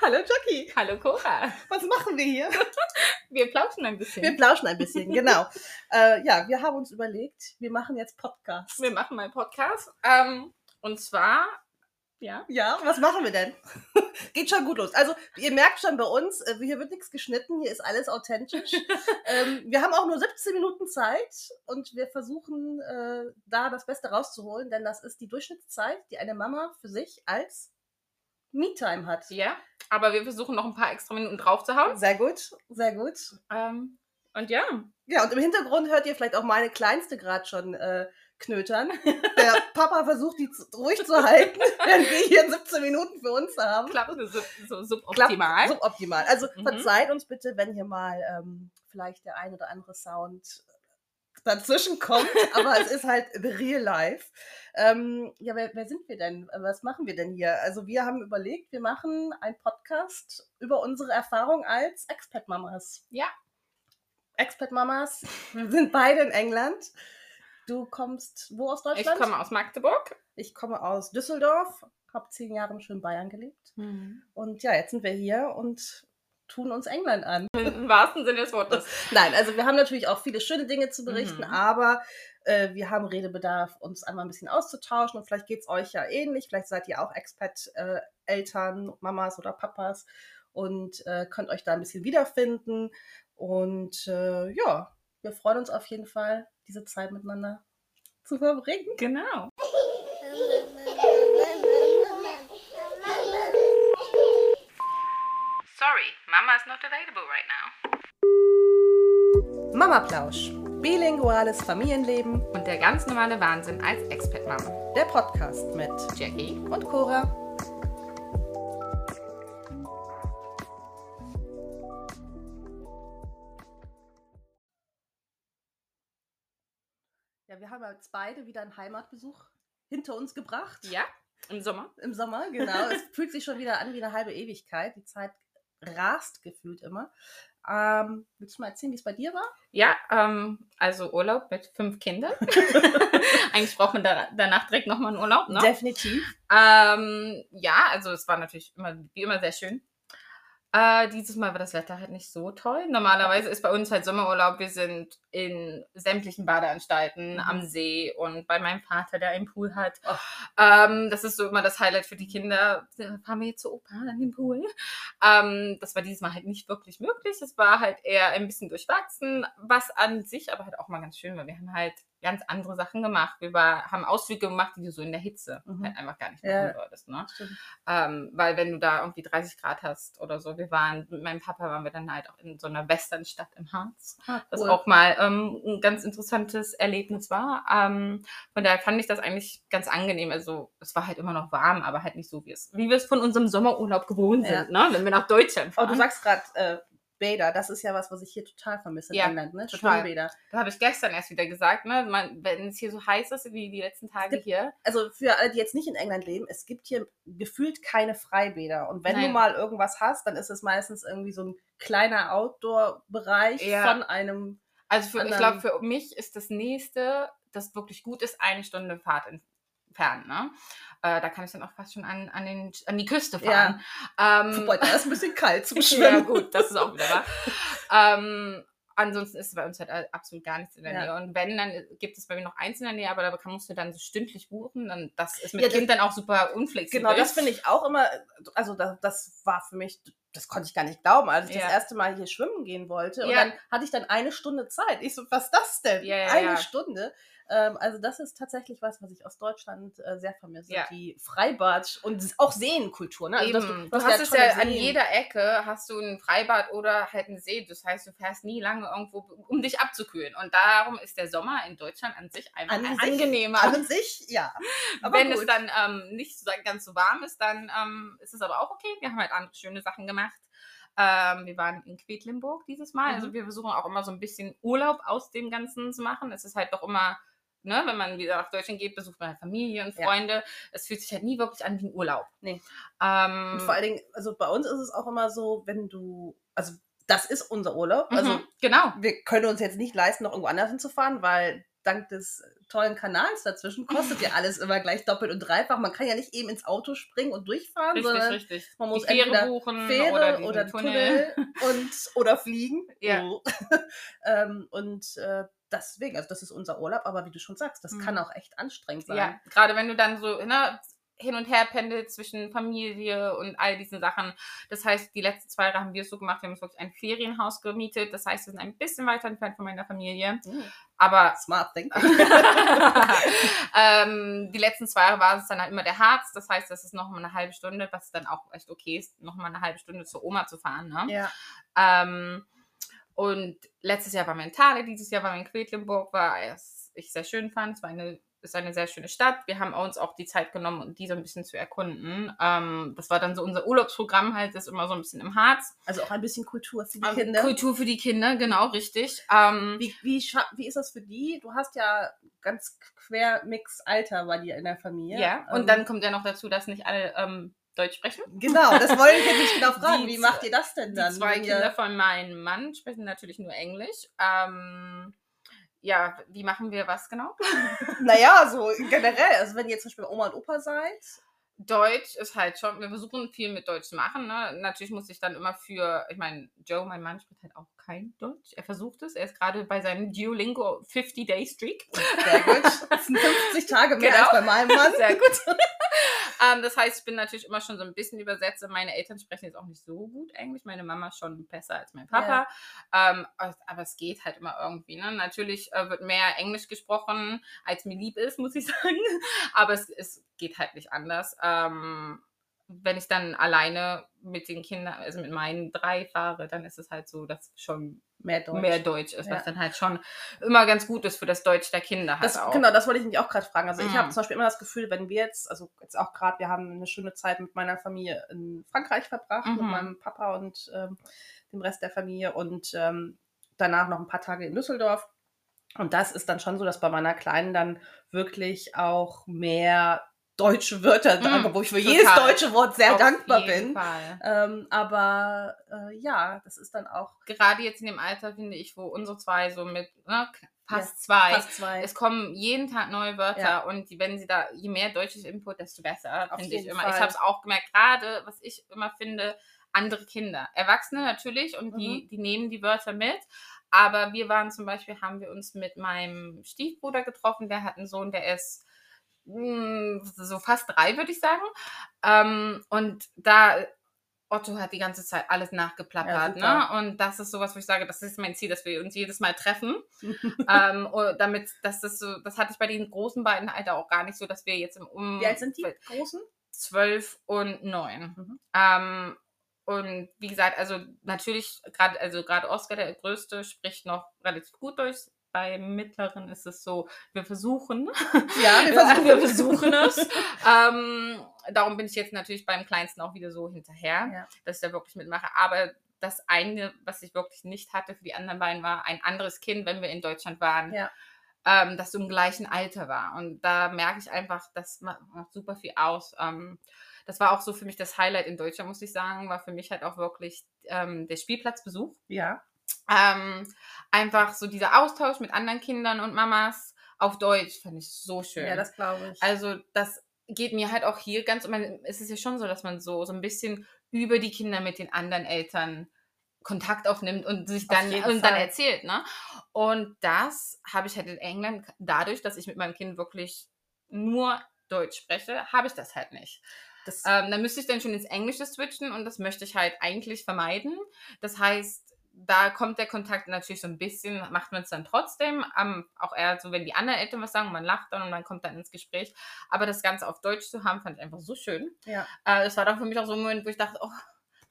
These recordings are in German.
Hallo Jackie. Hallo Cora. Was machen wir hier? Wir plauschen ein bisschen. Wir plauschen ein bisschen, genau. äh, ja, wir haben uns überlegt, wir machen jetzt Podcast. Wir machen mal Podcast. Ähm, und zwar, ja. Ja, was machen wir denn? Geht schon gut los. Also, ihr merkt schon bei uns, äh, hier wird nichts geschnitten, hier ist alles authentisch. ähm, wir haben auch nur 17 Minuten Zeit und wir versuchen äh, da das Beste rauszuholen, denn das ist die Durchschnittszeit, die eine Mama für sich als Me-Time hat. Ja, aber wir versuchen noch ein paar extra Minuten draufzuhauen. Sehr gut, sehr gut. Ähm, und ja. Ja, und im Hintergrund hört ihr vielleicht auch meine Kleinste gerade schon äh, knötern. Der Papa versucht, die zu, ruhig zu halten, während wir hier 17 Minuten für uns haben. Klappt so, so suboptimal. Klappt suboptimal. Also mhm. verzeiht uns bitte, wenn hier mal ähm, vielleicht der ein oder andere Sound dazwischen kommt, aber es ist halt real life. Ähm, ja, wer, wer, sind wir denn? Was machen wir denn hier? Also wir haben überlegt, wir machen einen Podcast über unsere Erfahrung als Expat-Mamas. Ja. Expat-Mamas. Wir sind beide in England. Du kommst wo aus Deutschland? Ich komme aus Magdeburg. Ich komme aus Düsseldorf. Habe zehn Jahre im schönen Bayern gelebt. Mhm. Und ja, jetzt sind wir hier und tun uns England an. Im wahrsten Sinne des Wortes. Nein, also wir haben natürlich auch viele schöne Dinge zu berichten, mhm. aber äh, wir haben Redebedarf, uns einmal ein bisschen auszutauschen und vielleicht geht es euch ja ähnlich. Vielleicht seid ihr auch Expat-Eltern, äh, Mamas oder Papas und äh, könnt euch da ein bisschen wiederfinden. Und äh, ja, wir freuen uns auf jeden Fall, diese Zeit miteinander zu verbringen. Genau. is not available right now. Mama Plausch. Bilinguales Familienleben und der ganz normale Wahnsinn als Expat-Mama. Der Podcast mit Jackie und Cora. Ja, wir haben jetzt beide wieder einen Heimatbesuch hinter uns gebracht. Ja, im Sommer. Im Sommer, genau. es fühlt sich schon wieder an wie eine halbe Ewigkeit. Die Zeit rast gefühlt immer. Ähm, willst du mal erzählen, wie es bei dir war? Ja, ähm, also Urlaub mit fünf Kindern. Eigentlich braucht man da, danach direkt nochmal einen Urlaub, ne? Definitiv. Ähm, ja, also es war natürlich immer, wie immer sehr schön. Äh, dieses Mal war das Wetter halt nicht so toll. Normalerweise ist bei uns halt Sommerurlaub. Wir sind in sämtlichen Badeanstalten mhm. am See und bei meinem Vater, der einen Pool hat. Oh. Ähm, das ist so immer das Highlight für die Kinder. Fahren wir jetzt zu Opa an den Pool? Ähm, das war dieses Mal halt nicht wirklich möglich. Es war halt eher ein bisschen durchwachsen, was an sich aber halt auch mal ganz schön war. Wir haben halt ganz andere Sachen gemacht. Wir war, haben Ausflüge gemacht, die du so in der Hitze mhm. halt einfach gar nicht machen ja, würdest. Ne? Ähm, weil wenn du da irgendwie 30 Grad hast oder so, wir waren, mit meinem Papa waren wir dann halt auch in so einer Westernstadt im Harz, ah, cool. was auch mal ähm, ein ganz interessantes Erlebnis war. Ähm, von daher fand ich das eigentlich ganz angenehm. Also es war halt immer noch warm, aber halt nicht so, wie es, wie wir es von unserem Sommerurlaub gewohnt ja. sind, ne? wenn wir nach Deutschland fahren. Oh, du sagst gerade, äh, Bäder, das ist ja was, was ich hier total vermisse ja, in England, ne? Schwimmbäder. Da habe ich gestern erst wieder gesagt, ne? Man, wenn es hier so heiß ist wie die letzten Tage gibt, hier. Also für alle, die jetzt nicht in England leben, es gibt hier gefühlt keine Freibäder. Und wenn Nein. du mal irgendwas hast, dann ist es meistens irgendwie so ein kleiner Outdoor-Bereich ja. von einem. Also für, ich glaube, für mich ist das nächste, das wirklich gut ist, eine Stunde Fahrt entfernt. Ne? Äh, da kann ich dann auch fast schon an, an, den, an die Küste fahren. Ja. Ähm, Wobei, da ist ein bisschen kalt zum Schwimmen. ja, gut, das ist auch wieder wahr. ähm, ansonsten ist bei uns halt absolut gar nichts in der ja. Nähe. Und wenn, dann gibt es bei mir noch eins in der Nähe, aber da musst du dann so stündlich buchen. Dann, das ist mit ja, Kind dann auch super unflexibel. Genau, das finde ich auch immer, also das, das war für mich das konnte ich gar nicht glauben, als ich ja. das erste Mal hier schwimmen gehen wollte. Und ja. dann hatte ich dann eine Stunde Zeit. Ich so, was ist das denn? Ja, eine Stunde. Ähm, also das ist tatsächlich was, was ich aus Deutschland äh, sehr vermisse. Ja. Die Freibad und auch Seenkultur. Ne? Also, du, du, hast es ja Seen. an jeder Ecke, hast du ein Freibad oder halt einen See. Das heißt, du fährst nie lange irgendwo, um dich abzukühlen. Und darum ist der Sommer in Deutschland an sich einfach an angenehmer. An sich, ja. Aber Wenn gut. es dann ähm, nicht so, ganz so warm ist, dann ähm, ist es aber auch okay. Wir haben halt andere schöne Sachen gemacht. Ähm, wir waren in Quedlinburg dieses Mal. Mhm. Also wir versuchen auch immer so ein bisschen Urlaub aus dem Ganzen zu machen. Es ist halt doch immer ne, wenn man wieder nach Deutschland geht, besucht man halt Familie und Freunde. Ja. Es fühlt sich halt nie wirklich an wie ein Urlaub. Nee. Ähm, und vor allen Dingen, also bei uns ist es auch immer so, wenn du, also das ist unser Urlaub. Also mhm, genau. Wir können uns jetzt nicht leisten, noch irgendwo anders hinzufahren, weil dank des tollen Kanals dazwischen kostet ja alles immer gleich doppelt und dreifach. Man kann ja nicht eben ins Auto springen und durchfahren, Richtig, sondern richtig. man muss Fähre entweder buchen Fähre oder, oder, diesen Tunnel, und oder fliegen. Ja. So. ähm, und äh, deswegen, also das ist unser Urlaub, aber wie du schon sagst, das Mhm. kann auch echt anstrengend sein. Ja, gerade wenn du dann so ne, hin und her pendelst zwischen Familie und all diesen Sachen. Das heißt, die letzten zwei Jahre haben wir es so gemacht, wir haben uns wirklich ein Ferienhaus gemietet. Das heißt, wir sind ein bisschen weiter entfernt von meiner Familie. Mhm. Aber Smart thinking. ähm, die letzten zwei Jahre war es dann halt immer der Harz. Das heißt, das ist noch mal eine halbe Stunde, was dann auch echt okay ist, noch mal eine halbe Stunde zur Oma zu fahren. Ne? ja. Ähm, und letztes Jahr war wir in Thale, dieses Jahr waren wir in Quedlinburg, war es ich sehr schön fand. Es war eine, ist eine sehr schöne Stadt. Wir haben uns auch die Zeit genommen, um die so ein bisschen zu erkunden. Ähm, das war dann so unser Urlaubsprogramm halt, das ist immer so ein bisschen im Harz. Also auch ein bisschen Kultur für die Ähm, Kinder. Kultur für die Kinder, genau, richtig. Ähm, Wie, wie, wie ist das für die? Du hast ja ganz quermix Alter bei dir in der Familie. ja, und Ähm, dann kommt ja noch dazu, dass nicht alle ähm, Deutsch sprechen. Genau, das wollte ich jetzt nicht genau fragen. Die Wie macht ihr das denn Die dann? zwei wenn ihr- Kinder von meinem Mann sprechen natürlich nur Englisch. Ähm, ja, wie machen wir was genau? Naja, so generell. Also wenn ihr zum Beispiel Oma und Opa seid. Deutsch ist halt schon, wir versuchen viel mit Deutsch zu machen. Ne? Natürlich muss ich dann immer für, ich meine, Joe, mein Mann, spricht halt auch kein Deutsch. Er versucht es. Er ist gerade bei seinem Duolingo 50-Day-Streak. Sehr gut. Das sind 50 Tage mehr Genau. als bei meinem Mann. Sehr gut. Ähm, das heißt, ich bin natürlich immer schon so ein bisschen Übersetzer. Meine Eltern sprechen jetzt auch nicht so gut Englisch. Meine Mama schon besser als mein Papa. Ähm, aber aber es geht halt immer irgendwie. Ne? Natürlich äh, wird mehr Englisch gesprochen, als mir lieb ist, muss ich sagen. Aber es, es geht halt nicht anders. Ähm, wenn ich dann alleine mit den Kindern, also mit meinen drei fahre, dann ist es halt so, dass schon Mehr Deutsch. mehr Deutsch ist, Ja. was dann halt schon immer ganz gut ist für das Deutsch der Kinder halt Das, auch. genau, das wollte ich mich auch gerade fragen. Also ich Mhm. habe zum Beispiel immer das Gefühl, wenn wir jetzt, also jetzt auch gerade, wir haben eine schöne Zeit mit meiner Familie in Frankreich verbracht, mit Mhm. meinem Papa und ähm, dem Rest der Familie und ähm, danach noch ein paar Tage in Düsseldorf. Und das ist dann schon so, dass bei meiner Kleinen dann wirklich auch mehr deutsche Wörter Mhm, wo ich für total. jedes deutsche Wort sehr Auf dankbar bin. Ähm, aber äh, ja, das ist dann auch Gerade jetzt in dem Alter, finde ich, wo unsere zwei so mit ne, fast zwei, fast zwei. es kommen jeden Tag neue Wörter Ja. und die, wenn sie da, je mehr deutsches Input, desto besser, finde ich immer. Ich Fall. habe es auch gemerkt, gerade, was ich immer finde, andere Kinder. Erwachsene natürlich und Mhm. die, die nehmen die Wörter mit. Aber wir waren zum Beispiel, haben wir uns mit meinem Stiefbruder getroffen, der hat einen Sohn, der ist so fast drei, würde ich sagen. Ähm, und da Otto hat die ganze Zeit alles nachgeplappert, Ja, ne? Und das ist sowas, wo ich sage, das ist mein Ziel, dass wir uns jedes Mal treffen. ähm, und damit, dass das so, das hatte ich bei den großen beiden Alter auch gar nicht so, dass wir jetzt im Um Wie alt sind die Großen? zwölf und neun. Mhm. Ähm, und wie gesagt, also natürlich, gerade also gerade Oscar, der Größte, spricht noch relativ gut Deutsch. Bei Mittleren ist es so, wir versuchen. Ja, wir versuchen, wir versuchen es. ähm, darum bin ich jetzt natürlich beim Kleinsten auch wieder so hinterher, Ja. dass ich da wirklich mitmache. Aber das eine, was ich wirklich nicht hatte für die anderen beiden, war ein anderes Kind, wenn wir in Deutschland waren. Ja. Ähm, das so im gleichen Alter war. Und da merke ich einfach, das ma- macht super viel aus. Ähm, das war auch so für mich das Highlight in Deutschland, muss ich sagen, war für mich halt auch wirklich ähm, der Spielplatzbesuch. Ja. Ähm, einfach so dieser Austausch mit anderen Kindern und Mamas auf Deutsch fand ich so schön. Ja, das glaube ich. also das geht mir halt auch hier ganz, man, es ist ja schon so, dass man so, so ein bisschen über die Kinder mit den anderen Eltern Kontakt aufnimmt und sich dann, und dann erzählt, ne? Und das habe ich halt in England, dadurch, dass ich mit meinem Kind wirklich nur Deutsch spreche, habe ich das halt nicht. Ähm, dann müsste ich dann schon ins Englische switchen und das möchte ich halt eigentlich vermeiden. Das heißt, da kommt der Kontakt natürlich so ein bisschen, macht man es dann trotzdem. Ähm, auch eher so, wenn die anderen Eltern was sagen, man lacht dann und man kommt dann ins Gespräch. Aber das Ganze auf Deutsch zu haben, fand ich einfach so schön. ja. Äh, das war dann für mich auch so ein Moment, wo ich dachte, oh,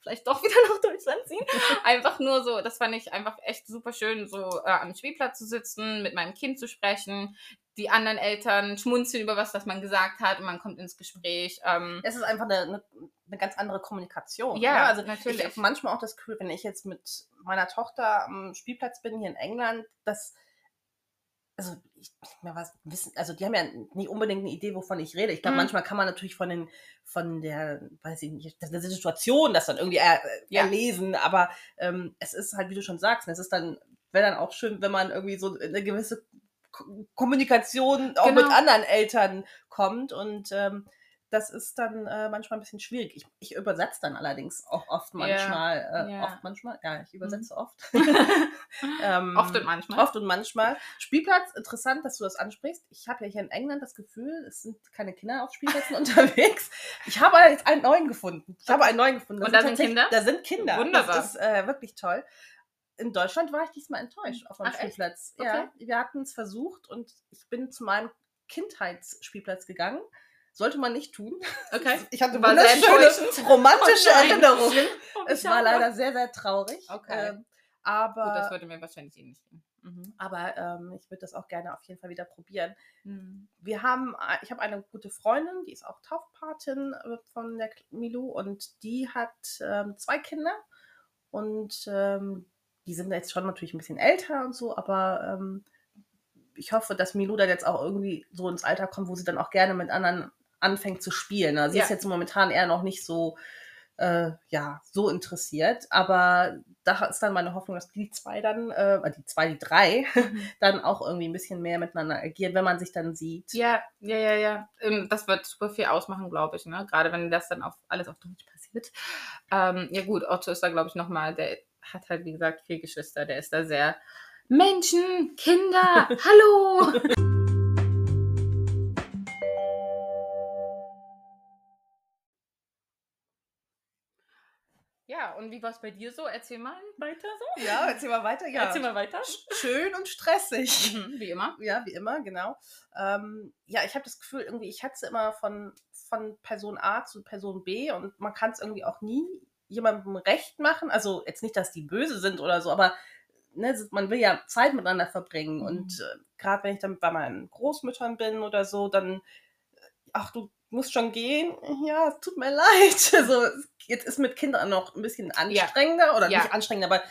vielleicht doch wieder nach Deutschland ziehen. einfach nur so, das fand ich einfach echt super schön, so äh, am Spielplatz zu sitzen, mit meinem Kind zu sprechen. Die anderen Eltern schmunzeln über was, was man gesagt hat und man kommt ins Gespräch. Ähm, Es ist einfach eine, eine, eine ganz andere Kommunikation. Ja, ne? also natürlich. Ich habe manchmal auch das Gefühl, wenn ich jetzt mit meiner Tochter am Spielplatz bin hier in England, dass also ich, ja, was wissen, also die haben ja nicht unbedingt eine Idee, wovon ich rede. Ich glaube, Mhm. manchmal kann man natürlich von den, von der, weiß ich nicht, der Situation das dann irgendwie er, Ja. erlesen, aber ähm, es ist halt, wie du schon sagst, es ist dann, wäre dann auch schön, wenn man irgendwie so eine gewisse Kommunikation auch Genau. mit anderen Eltern kommt und ähm, das ist dann äh, manchmal ein bisschen schwierig. Ich, ich übersetze dann allerdings auch oft manchmal, äh, ja. oft manchmal, ja, ich übersetze oft. Mhm. ähm, Oft und manchmal. Oft und manchmal. Spielplatz, interessant, dass du das ansprichst. Ich habe ja hier in England das Gefühl, es sind keine Kinder auf Spielplätzen unterwegs. Ich habe jetzt einen neuen gefunden. Ich habe einen neuen gefunden. Und da sind Kinder? Da sind Kinder. Wunderbar. Das ist äh, wirklich toll. In Deutschland war ich diesmal enttäuscht auf einem Ach? Spielplatz. Okay. Ja, wir hatten es versucht und ich bin zu meinem Kindheitsspielplatz gegangen. Sollte man nicht tun. Okay. Ich hatte War wunderschöne enttäuschend. romantische Oh. Erinnerungen. Oh, Es war leider sehr, sehr traurig. Okay. Ähm, aber Gut, das würde mir wahrscheinlich eh nicht gehen. Mhm. aber ähm, ich würde das auch gerne auf jeden Fall wieder probieren. Mhm. Wir haben, äh, ich habe eine gute Freundin, die ist auch Taufpatin äh, von der Milou und die hat ähm, zwei Kinder und ähm, die sind jetzt schon natürlich ein bisschen älter und so, aber ähm, ich hoffe, dass Milou dann jetzt auch irgendwie so ins Alter kommt, wo sie dann auch gerne mit anderen anfängt zu spielen. Also sie Ja. ist jetzt momentan eher noch nicht so, äh, ja, so interessiert, aber da ist dann meine Hoffnung, dass die zwei dann, äh, die zwei, die drei, dann auch irgendwie ein bisschen mehr miteinander agieren, wenn man sich dann sieht. Ja, ja, ja, ja. Ähm, Das wird super viel ausmachen, glaube ich. Ne? Gerade wenn das dann auf alles auf Deutsch passiert. Ähm, ja gut, Otto ist da, glaube ich, nochmal, der hat halt, wie gesagt, vier Geschwister. Der ist da sehr Menschen, Kinder, hallo. Ja, und wie war es bei dir so? Erzähl mal weiter so. Ja, erzähl mal weiter. Ja, Erzähl mal weiter. schön und stressig. Mhm, wie immer. Ja, wie immer, genau. Ähm, ja, ich habe das Gefühl, irgendwie, ich hetze immer von, von Person A zu Person B und man kann es irgendwie auch nie jemandem recht machen. Also jetzt nicht, dass die böse sind oder so, aber ne, man will ja Zeit miteinander verbringen. Mhm. Und äh, gerade wenn ich dann bei meinen Großmüttern bin oder so, dann, ach, du musst schon gehen. Ja, es tut mir leid. Also, jetzt ist mit Kindern noch ein bisschen anstrengender oder Ja. nicht anstrengender, aber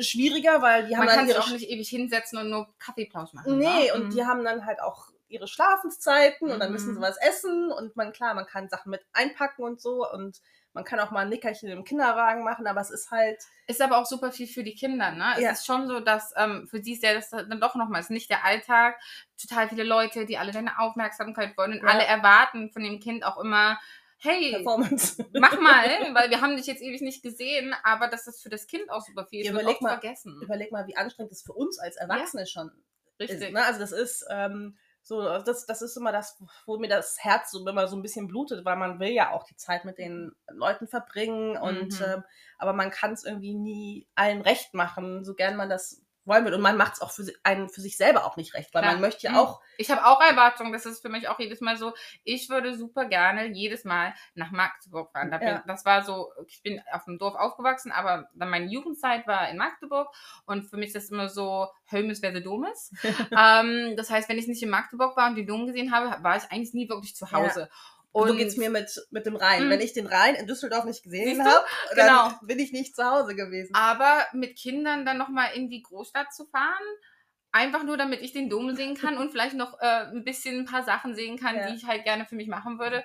schwieriger, weil die haben Man dann kann sich ihre auch nicht ewig hinsetzen und nur Kaffeeplausch machen. Nee, ne? und Mhm. die haben dann halt auch ihre Schlafenszeiten und dann müssen sie Mhm. was essen und man, klar, man kann Sachen mit einpacken und so und man kann auch mal ein Nickerchen im Kinderwagen machen, aber es ist halt, Ist aber auch super viel für die Kinder, ne? Ja. Es ist schon so, dass ähm, für sie ist ja das dann doch nochmal, es ist nicht der Alltag, total viele Leute, die alle deine Aufmerksamkeit wollen und Ja. alle erwarten von dem Kind auch immer, hey, mach mal, weil wir haben dich jetzt ewig nicht gesehen, aber das ist für das Kind auch super viel, wird Überleg mal- vergessen. Überleg mal, wie anstrengend das für uns als Erwachsene schon Richtig. ist. Ne? Also das ist ähm, so, das, das ist immer das, wo mir das Herz so immer so ein bisschen blutet, weil man will ja auch die Zeit mit den Leuten verbringen und Mhm. ähm, aber man kann es irgendwie nie allen recht machen, so gern man das wollen will. Und man macht es auch für, einen, für sich selber auch nicht recht, weil Klar. man möchte ja Mhm. auch Ich habe auch Erwartungen, das ist für mich auch jedes Mal so, ich würde super gerne jedes Mal nach Magdeburg fahren. Da bin, Ja. Das war so, ich bin auf dem Dorf aufgewachsen, aber dann meine Jugendzeit war in Magdeburg und für mich ist das immer so, Hömes wäre Domes. ähm, das heißt, wenn ich nicht in Magdeburg war und die Dom gesehen habe, war ich eigentlich nie wirklich zu Hause. Und so geht's mir mit, mit dem Rhein. Mm. Wenn ich den Rhein in Düsseldorf nicht gesehen habe, dann Genau. bin ich nicht zu Hause gewesen. Aber mit Kindern dann nochmal in die Großstadt zu fahren, einfach nur damit ich den Dom sehen kann und vielleicht noch äh, ein bisschen ein paar Sachen sehen kann, Ja. die ich halt gerne für mich machen würde,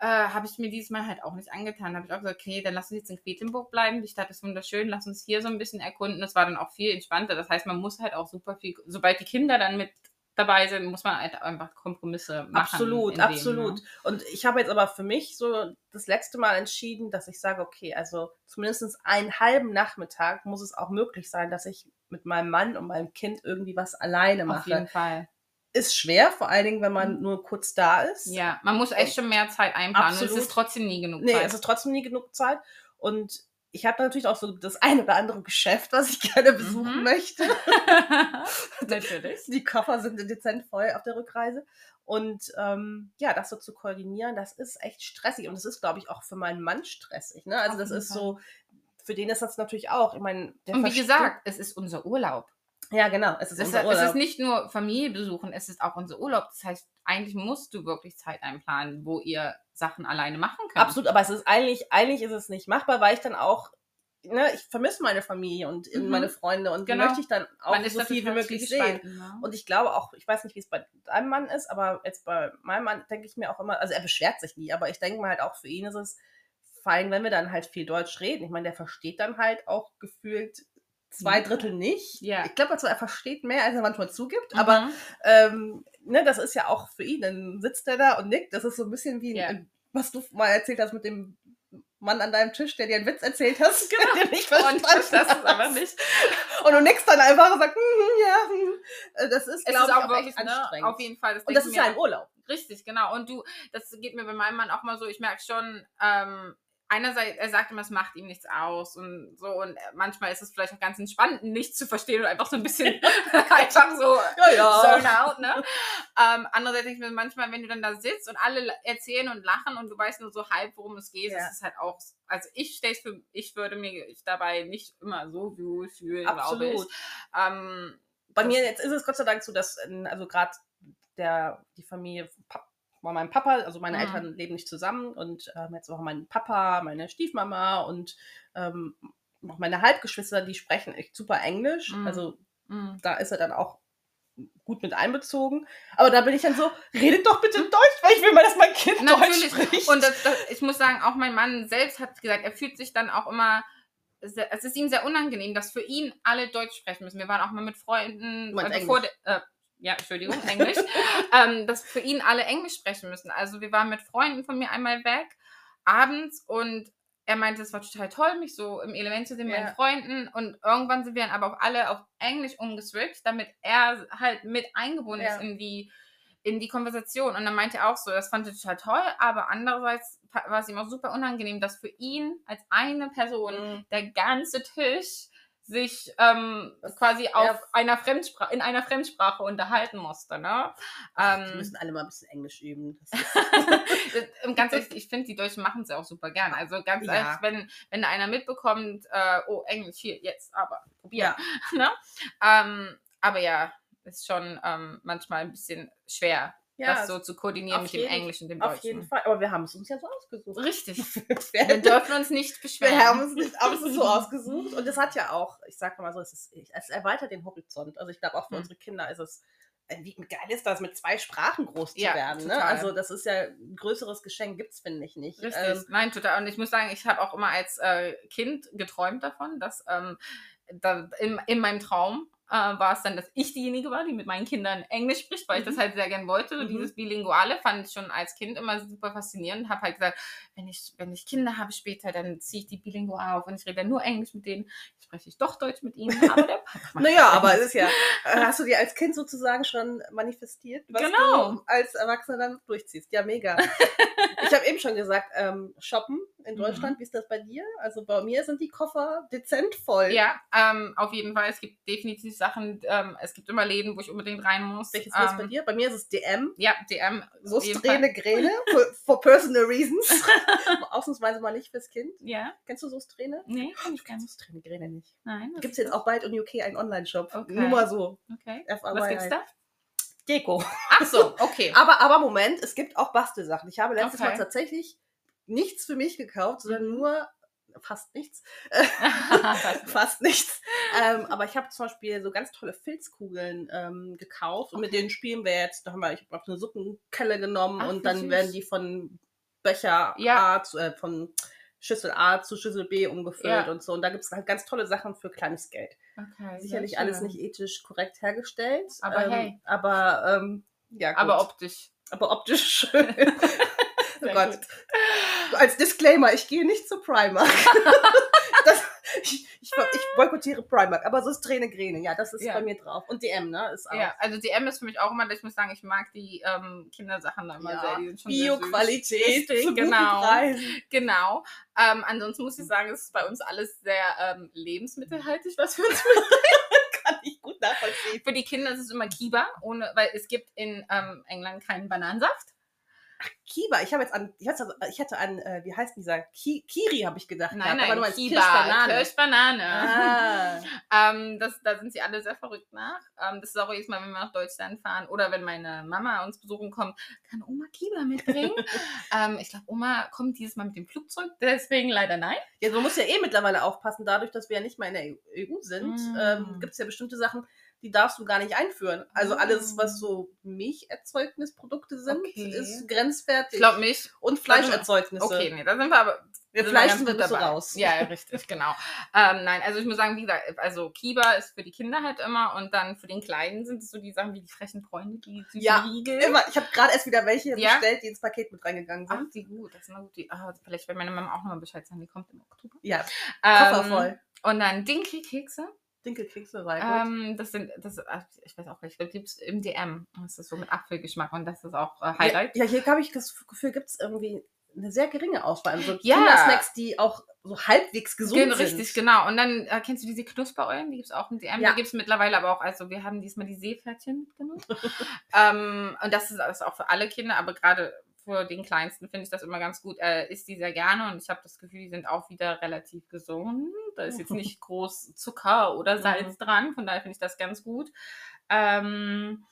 äh, habe ich mir dieses Mal halt auch nicht angetan. Da habe ich auch gesagt, okay, dann lass uns jetzt in Quedlinburg bleiben. Die Stadt ist wunderschön, lass uns hier so ein bisschen erkunden. Das war dann auch viel entspannter. Das heißt, man muss halt auch super viel, sobald die Kinder dann mit dabei sind, muss man halt einfach Kompromisse machen. Absolut, dem, absolut. ne? Und ich habe jetzt aber für mich so das letzte Mal entschieden, dass ich sage, okay, also zumindest einen halben Nachmittag muss es auch möglich sein, dass ich mit meinem Mann und meinem Kind irgendwie was alleine Auf mache. jeden Fall. Ist schwer, vor allen Dingen, wenn man Mhm. nur kurz da ist. Ja, man muss echt schon mehr Zeit einplanen. Absolut. es ist trotzdem nie genug Nee, Zeit. es ist trotzdem nie genug Zeit. Und ich habe natürlich auch so das ein oder andere Geschäft, was ich gerne besuchen Mhm. möchte. Natürlich. Die Koffer sind dezent voll auf der Rückreise. Und ähm, ja, das so zu koordinieren, das ist echt stressig. Und das ist, glaube ich, auch für meinen Mann stressig. Ne? Also das ist so, für den ist das natürlich auch. Ich meine, der Und wie gesagt, es ist unser Urlaub. Ja, genau. Es ist Es es ist nicht nur Familie besuchen, es ist auch unser Urlaub. Das heißt, eigentlich musst du wirklich Zeit einplanen, wo ihr Sachen alleine machen könnt. Absolut, aber es ist eigentlich, eigentlich ist es nicht machbar, weil ich dann auch, ne, ich vermisse meine Familie und Mhm. meine Freunde und Genau. die möchte ich dann auch Man so viel wie möglich sehen. zwiegespalten, ne? Und ich glaube auch, ich weiß nicht, wie es bei deinem Mann ist, aber jetzt bei meinem Mann denke ich mir auch immer, also er beschwert sich nie, aber ich denke mir halt auch, für ihn ist es fein, wenn wir dann halt viel Deutsch reden. Ich meine, der versteht dann halt auch gefühlt zwei Drittel nicht. Ja. Ich glaube, also er versteht mehr, als er manchmal zugibt, Mhm. aber ähm, ne, das ist ja auch für ihn. Dann sitzt er da und nickt. Das ist so ein bisschen wie, Ja. ein- was du mal erzählt hast mit dem Mann an deinem Tisch, der dir einen Witz erzählt hast, Genau. den du nicht und verstanden das ist hast. aber nicht. Und du nickst dann einfach und sagst, hm, ja, hm. Äh, das ist, glaube ich, auch auch wirklich, echt ne, anstrengend. auf jeden Fall. Das und das ist ja im Urlaub. Richtig, genau. Und du, das geht mir bei meinem Mann auch mal so, ich merke schon, ähm, einerseits, er sagt immer, es macht ihm nichts aus und so und manchmal ist es vielleicht auch ganz entspannt, nichts zu verstehen und einfach so ein bisschen einfach so Ja, ja. zone out, ne? Ähm, andererseits denke ich mir manchmal, wenn du dann da sitzt und alle erzählen und lachen und du weißt nur so halb, worum es geht, Ja. ist es halt auch, also ich stelle für, ich würde mir dabei nicht immer so wohl fühlen, glaube ich. Ähm, Bei Das- mir jetzt ist es Gott sei Dank so, dass ähm, also gerade der die Familie Von meinem Papa, also meine Mhm. Eltern leben nicht zusammen und ähm, jetzt auch mein Papa, meine Stiefmama und ähm, auch meine Halbgeschwister, die sprechen echt super Englisch. Mhm. Also mh. da ist er dann auch gut mit einbezogen. Aber da bin ich dann so, redet doch bitte Deutsch, weil ich will mal, dass mein Kind Natürlich. Deutsch spricht. Und das, das, ich muss sagen, auch mein Mann selbst hat gesagt, er fühlt sich dann auch immer, es ist ihm sehr unangenehm, dass für ihn alle Deutsch sprechen müssen. Wir waren auch mal mit Freunden, meinst äh, bevor der, äh, ja, Entschuldigung, Englisch, ähm, dass für ihn alle Englisch sprechen müssen. Also wir waren mit Freunden von mir einmal weg, abends und er meinte, es war total toll, mich so im Element zu sehen mit Ja. meinen Freunden. Und irgendwann sind wir dann aber auch alle auf Englisch umgeswitcht, damit er halt mit eingebunden Ja. ist in die, in die Konversation. Und dann meinte er auch so, das fand er total toll, aber andererseits war es ihm auch super unangenehm, dass für ihn als eine Person Mhm. der ganze Tisch sich ähm, quasi auf ja. einer Fremdsprache, in einer Fremdsprache unterhalten musste. Ne? Ähm, müssen alle mal ein bisschen Englisch üben. Und ganz ehrlich, ich finde, die Deutschen machen es ja auch super gern. Also ganz Ja. ehrlich, wenn, wenn einer mitbekommt, äh, oh, Englisch, hier, jetzt, aber probieren. Ja. Ne? Ähm, aber ja, ist schon ähm, manchmal ein bisschen schwer, das so zu koordinieren auf mit dem jeden- Englischen und dem auf Deutschen. jeden Fall. Aber wir haben es uns ja so ausgesucht. Richtig. Wir dürfen uns nicht beschweren. Wir haben es nicht haben es so ausgesucht. Und das hat ja auch, ich sag mal so, es, ist, es erweitert den Horizont. Also ich glaube auch für Mhm. unsere Kinder ist es, äh, wie geil ist das, mit zwei Sprachen groß zu Ja, werden. Ne? Also das ist ja ein größeres Geschenk, gibt es, finde ich, nicht. Richtig, Ähm, nein, total. Und ich muss sagen, ich habe auch immer als äh, Kind geträumt davon, dass ähm, da, in, in meinem Traum äh, war es dann, dass ich diejenige war, die mit meinen Kindern Englisch spricht, weil ich Mhm. das halt sehr gern wollte. Mhm. Dieses Bilinguale fand ich schon als Kind immer super faszinierend. Habe halt gesagt, wenn ich, wenn ich Kinder habe später, dann ziehe ich die bilingual auf und ich rede dann nur Englisch mit denen. Spreche ich doch Deutsch mit ihnen, aber der Papa naja, aber es ist ja, äh, hast du dir als Kind sozusagen schon manifestiert, was Genau. du als Erwachsener dann durchziehst? Ja, mega. ich habe eben schon gesagt, ähm, shoppen in Mhm. Deutschland, wie ist das bei dir? Also bei mir sind die Koffer dezent voll. Ja, ähm, auf jeden Fall. Es gibt definitiv Sachen, ähm, es gibt immer Läden, wo ich unbedingt rein muss. Welches ist das bei ähm, dir? Bei mir ist es DM. Ja, DM. So. Strähne Gräne, for, for personal reasons. Ausnahmsweise mal nicht fürs Kind. Ja, Kennst du so Strähne? nee, kenn ich Kennst nicht. du Strähne Gräne nicht? Nein. Gibt es ist jetzt auch bald in UK einen Online-Shop. Okay. Nur mal so. Okay. Was gibt's da? Deko. Ach so, okay. Aber, aber Moment, es gibt auch Bastelsachen. Ich habe letztes Okay. Mal tatsächlich nichts für mich gekauft, sondern Mhm. nur fast nichts. fast nichts. Ähm, aber ich habe zum Beispiel so ganz tolle Filzkugeln ähm, gekauft und mit denen spielen wir jetzt. Da haben wir, ich habe eine Suppenkelle genommen Ach, und dann süß. werden die von Becher Ja. A zu, äh, von Schüssel A zu Schüssel B umgefüllt Ja. und so. Und da gibt es halt ganz tolle Sachen für kleines Geld. okay, Sicherlich alles nicht ethisch korrekt hergestellt. Aber ähm, hey. Aber ähm, ja, gut. Aber optisch. aber optisch schön. oh Sehr Gott. gut. Als Disclaimer, ich gehe nicht zu Primark. das, ich, ich, ich boykottiere Primark, aber so ist Träne Gräne, ja, das ist Ja. bei mir drauf. Und DM, ne? Ist auch. Ja, also DM ist für mich auch immer, ich muss sagen, ich mag die ähm, Kindersachen da immer Ja, sehr. Die sind schon. Bio-Qualität, genau. Genau. Ähm, ansonsten muss ich sagen, es ist bei uns alles sehr ähm, lebensmittelhaltig, was wir uns Kann ich gut nachvollziehen. Für die Kinder ist es immer Kiba, ohne, weil es gibt in ähm, England keinen Bananensaft. Kiba, ich habe jetzt an, ich hatte, ich hatte an, äh, wie heißt dieser? Ki, Kiri habe ich gedacht. Nein, gehabt, aber nein, meinst Kiba, Kirschbanane. Kirschbanane. Ah. Ähm, das, da sind sie alle sehr verrückt nach. Ähm, das ist auch jedes Mal, wenn wir nach Deutschland fahren oder wenn meine Mama uns besuchen kommt, kann Oma Kiba mitbringen. ähm, ich glaube, Oma kommt dieses Mal mit dem Flugzeug, deswegen leider nein. Ja, man muss ja eh mittlerweile aufpassen, dadurch, dass wir ja nicht mehr in der EU sind, Mm. ähm, gibt es ja bestimmte Sachen, die darfst du gar nicht einführen. Also alles, was Ah. so Milcherzeugnisse sind, Okay. ist grenzwertig. Ich glaube nicht. und Fleischerzeugnisse. Okay, nee, da sind wir aber. Wir sind wir gut dabei. raus. Ja, richtig, genau. Ähm, nein, also ich muss sagen, wie gesagt, also Kiba ist für die Kinder halt immer und dann für den Kleinen sind es so die Sachen wie die frechen Freunde, die süßen Ja, Riegel. Immer. Ich habe gerade erst wieder welche Ja? bestellt, die ins Paket mit reingegangen Ach, sind. die gut, das sind eine gute. Ah, vielleicht will meine Mama auch nochmal Bescheid sagen, die kommt im Oktober. Ja, Ähm, Koffer voll. Und dann Dinkelkekse. Dinkelkekse, sei gut. Ähm, das sind, das, ich weiß auch nicht, gibt es im DM. Das ist so mit Apfelgeschmack und das ist auch äh, Highlight. Ja, ja hier habe ich das Gefühl, gibt es irgendwie eine sehr geringe Auswahl. So Ja. Kindersnacks, die auch so halbwegs gesund Gen- sind. Richtig, genau. Und dann äh, kennst du diese Knuspereulen, die gibt es auch im DM. Ja. Die gibt es mittlerweile aber auch, also wir haben diesmal die Seepferdchen mitgenommen. ähm, und das ist, das ist auch für alle Kinder, aber gerade für den Kleinsten finde ich das immer ganz gut. Er isst die sehr gerne und ich habe das Gefühl, die sind auch wieder relativ gesund. Da ist jetzt nicht groß Zucker oder Salz dran, von daher finde ich das ganz gut. Ähm,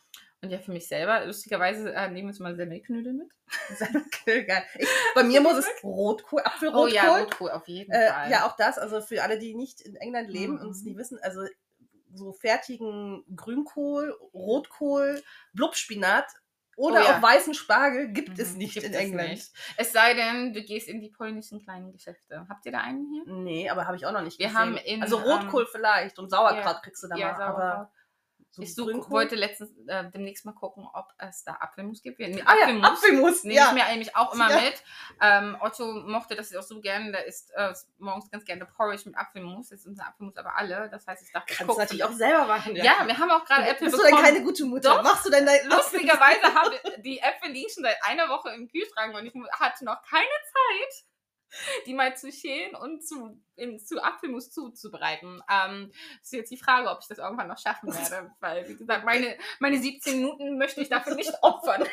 und ja, für mich selber, lustigerweise äh, nehmen wir uns mal Semmelknödel mit. Geil. Ich, bei mir muss es Rotkohl, Oh Apfelrotkohl. ja, Rotkohl auf jeden Äh, Fall. ja, auch das, also für alle, die nicht in England leben und es Mhm. nie wissen, also so fertigen Grünkohl, Rotkohl, Blubspinat oder Oh ja. auch weißen Spargel gibt es Mhm, nicht gibt in es England. nicht. Es sei denn, du gehst in die polnischen kleinen Geschäfte. Habt ihr da einen hier? Nee, aber habe ich auch noch nicht Wir gesehen. haben in, also Rotkohl ähm, vielleicht und Sauerkraut ja, kriegst du da ja, mal, Sauerkraut. aber so ich such, Grünkohl? wollte letztens äh, demnächst mal gucken, ob es da Apfelmus gibt. Nee, ah, ja, Apfelmus Apfelmus, nehme ja. ich mir eigentlich auch immer Ja. mit. Ähm, Otto mochte das auch so gerne. Der isst äh, morgens ganz gerne Porridge mit Apfelmus. Jetzt ist unser Apfelmus aber alle. Das heißt, ich dachte, ich Kannst du guck- natürlich auch selber machen. Ja, wir haben auch gerade Äpfel Bist du denn keine gute Mutter? Doch. Machst du denn dein Lustigerweise haben die Äpfel liegen schon seit einer Woche im Kühlschrank und ich hatte noch keine Zeit, die mal zu schälen und zu, in, zu Apfelmus zuzubereiten. Ähm, ist jetzt die Frage, ob ich das irgendwann noch schaffen werde, weil, wie gesagt, meine, meine 17 Minuten möchte ich dafür nicht opfern.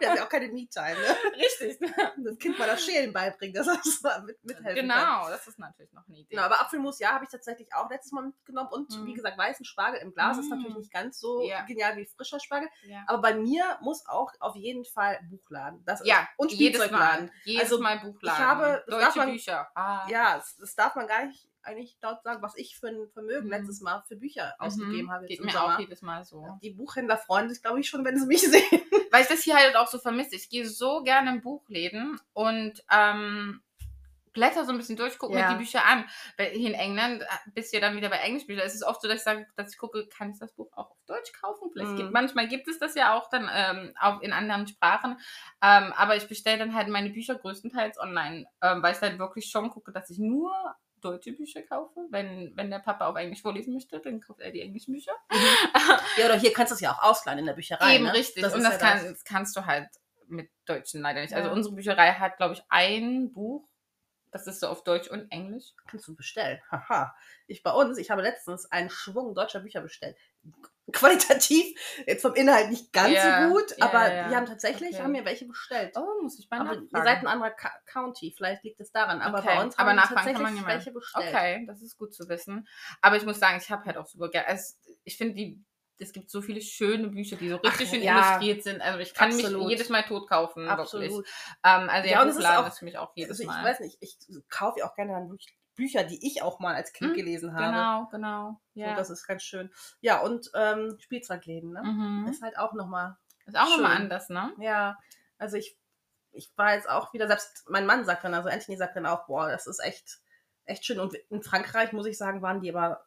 Wir haben ja auch keine Me-Time, ne? Richtig. Das Kind mal das Schälen beibringen, dass es mal mit, mithelfen kann. Genau, das ist natürlich noch eine Idee. Genau, aber Apfelmus, ja, habe ich tatsächlich auch letztes Mal mitgenommen. Und Mhm. wie gesagt, weißen Spargel im Glas ist Mhm. natürlich nicht ganz so Ja. genial wie frischer Spargel. ja. Aber bei mir muss auch auf jeden Fall Buchladen. Das ja, ist, und jedes Spielzeugladen. Mal. Jedes Also, Mal Buchladen. ich habe- Deutsche man- Bücher. Ah. Ja, das, das darf man gar nicht eigentlich dort sagen, was ich für ein Vermögen Mhm. letztes Mal für Bücher Mhm. ausgegeben habe. Geht mir Sommer. auch jedes Mal so. Die Buchhändler freuen sich, glaube ich, schon, wenn sie mich sehen. weil ich das hier halt auch so vermisse. Ich gehe so gerne in Buchläden und ähm, blätter so ein bisschen durch, gucke Ja. mir die Bücher an. Weil hier in England, äh, bis wir dann wieder bei Englischbüchern, ist es oft so, dass ich sage, dass ich gucke, kann ich das Buch auch auf Deutsch kaufen? Vielleicht Mhm. gibt, manchmal gibt es das ja auch dann ähm, auch in anderen Sprachen. Ähm, aber ich bestelle dann halt meine Bücher größtenteils online, ähm, weil ich halt wirklich schon gucke, dass ich nur deutsche Bücher kaufe. Wenn, wenn der Papa auf Englisch vorlesen möchte, dann kauft er die englischen Bücher. Ja, oder hier kannst du es ja auch ausleihen in der Bücherei. Eben ne? richtig. Das und das, ja kann, das kannst du halt mit Deutschen leider nicht. Also Ja. unsere Bücherei hat, glaube ich, ein Buch. Das ist so auf Deutsch und Englisch. kannst du bestellen. Haha. Ich bei uns, ich habe letztens einen Schwung deutscher Bücher bestellt. Qualitativ, jetzt vom Inhalt nicht ganz Ja, so gut, ja, aber ja. die haben tatsächlich, Okay. haben mir welche bestellt. Oh, muss ich mal aber nachfragen. ihr seid ein anderer Ca County, vielleicht liegt es daran. Aber Okay, bei uns aber haben nachfragen tatsächlich kann man welche bestellt. Okay, das ist gut zu wissen. Aber ich muss sagen, ich habe halt auch super gerne. Ich finde, die es gibt so viele schöne Bücher, die so richtig Ach, schön ja. illustriert sind. Also ich kann Absolut. mich jedes Mal tot kaufen, wirklich. Absolut. Ähm, also Ja, ja, es ist Buchladen auch- ist für mich auch jedes Also ich Mal. weiß nicht, ich kaufe ja auch gerne dann wirklich Bücher, die ich auch mal als Kind Hm, gelesen habe. Genau, genau. So, Ja. das ist ganz schön. Ja, und ähm, Spielzeugläden, ne? mhm. Ist halt auch nochmal Ist auch nochmal anders, ne? Ja, also ich, ich war jetzt auch wieder, selbst mein Mann sagt dann, also Anthony sagt dann auch, boah, das ist echt, echt schön. Und in Frankreich, muss ich sagen, waren die aber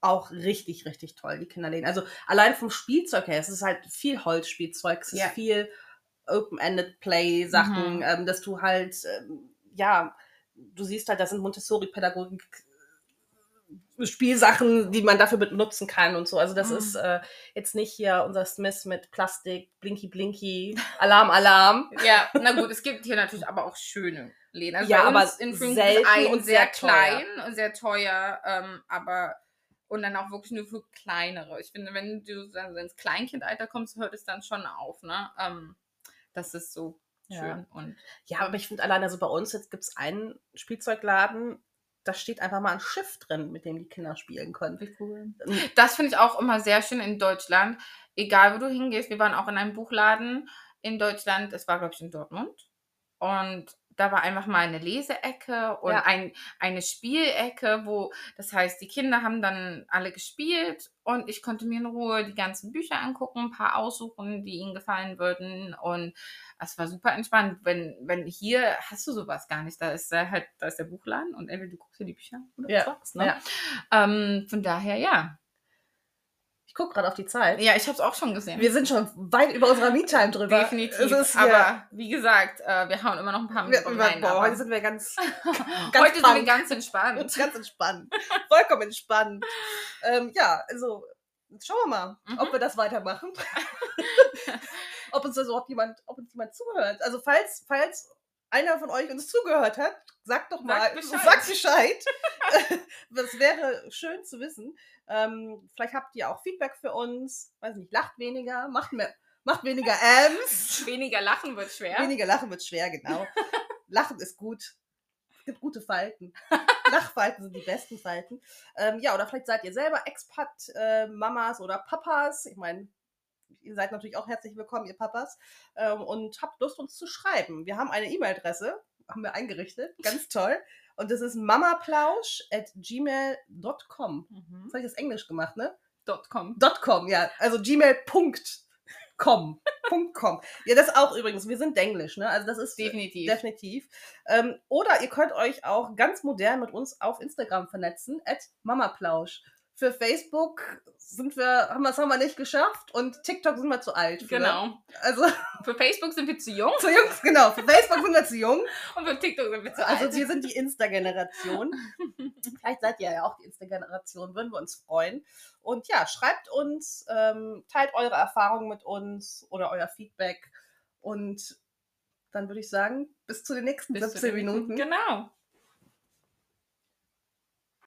auch richtig, richtig toll, die Kinderläden. Also allein vom Spielzeug her, es ist halt viel Holzspielzeug, es ist Ja. viel Open-Ended Play-Sachen, Mhm. ähm, dass du halt, ähm, ja, du siehst halt, da sind Montessori-Pädagogik. Spielsachen, die man dafür benutzen kann und so. Also das Mhm. ist äh, jetzt nicht hier unser Smith mit Plastik, Blinky Blinky, Alarm, Alarm. Ja, na gut, es gibt hier natürlich aber auch schöne Läden. Also Ja, aber in selten ein und sehr, sehr teuer. klein und sehr teuer, ähm, aber und dann auch wirklich nur für kleinere. Ich finde, wenn du dann ins Kleinkindalter kommst, hört es dann schon auf, ne? Ähm, das ist so Ja. schön und Ja, aber ich finde allein, also bei uns jetzt gibt es einen Spielzeugladen, da steht einfach mal ein Schiff drin, mit dem die Kinder spielen können. wie cool. Ähm, Das finde ich auch immer sehr schön in Deutschland. Egal, wo du hingehst. Wir waren auch in einem Buchladen in Deutschland. Es war, glaube ich, in Dortmund. Und da war einfach mal eine Leseecke und Ja. ein, eine Spielecke, wo, das heißt, die Kinder haben dann alle gespielt und ich konnte mir in Ruhe die ganzen Bücher angucken, ein paar aussuchen, die ihnen gefallen würden und es war super entspannt. Wenn, wenn hier hast du sowas gar nicht, da ist halt, da ist der Buchladen und entweder du guckst dir die Bücher an oder Ja, zockst, ne? ja. Ähm, von daher, ja. Ich gucke gerade auf die Zeit. Ja, ich habe es auch schon gesehen. Wir sind schon weit über unserer Me-Time drüber. Definitiv. Ist aber ja, wie gesagt, äh, wir hauen immer noch ein paar Minuten wir, rein. boah, heute sind wir ganz, ganz heute sind wir ganz entspannt. ganz entspannt. Vollkommen entspannt. Ähm, ja, also schauen wir mal, Mhm. ob wir das weitermachen. ob uns das überhaupt jemand, ob uns jemand zuhört. Also falls, falls einer von euch uns zugehört hat, sagt doch mal, Sagt Bescheid. sagt Bescheid. das wäre schön zu wissen. Ähm, vielleicht habt ihr auch Feedback für uns. Weiß nicht, lacht weniger, macht mehr, macht weniger Ams. Weniger lachen wird schwer. Weniger lachen wird schwer, genau. Lachen ist gut. Es gibt gute Falten. Lachfalten sind die besten Falten. Ähm, ja, oder vielleicht seid ihr selber Expat-Mamas oder Papas. Ich meine, ihr seid natürlich auch herzlich willkommen, ihr Papas. Ähm, und habt Lust, uns zu schreiben. Wir haben eine E-Mail-Adresse, haben wir eingerichtet. Ganz toll. Und das ist mamaplausch at gmail.com. Mhm. Jetzt habe ich das Englisch gemacht, ne? Dot com. .com, ja. Also gmail.com. .com. Ja, das auch übrigens. Wir sind Denglisch, ne? Also das ist Definitiv. definitiv. Ähm, oder ihr könnt euch auch ganz modern mit uns auf Instagram vernetzen, at mamaplausch. Für Facebook sind wir, haben wir, das haben wir nicht geschafft und TikTok sind wir zu alt. Für. Genau. Also Für Facebook sind wir zu jung zu jung, genau. Für Facebook sind wir zu jung. und für TikTok sind wir zu Also alt. wir sind die Insta-Generation. Vielleicht seid ihr ja auch die Insta-Generation, würden wir uns freuen. Und ja, schreibt uns, ähm, teilt eure Erfahrungen mit uns oder euer Feedback. Und dann würde ich sagen, bis zu den nächsten Bis zu 17 den- Minuten. Genau.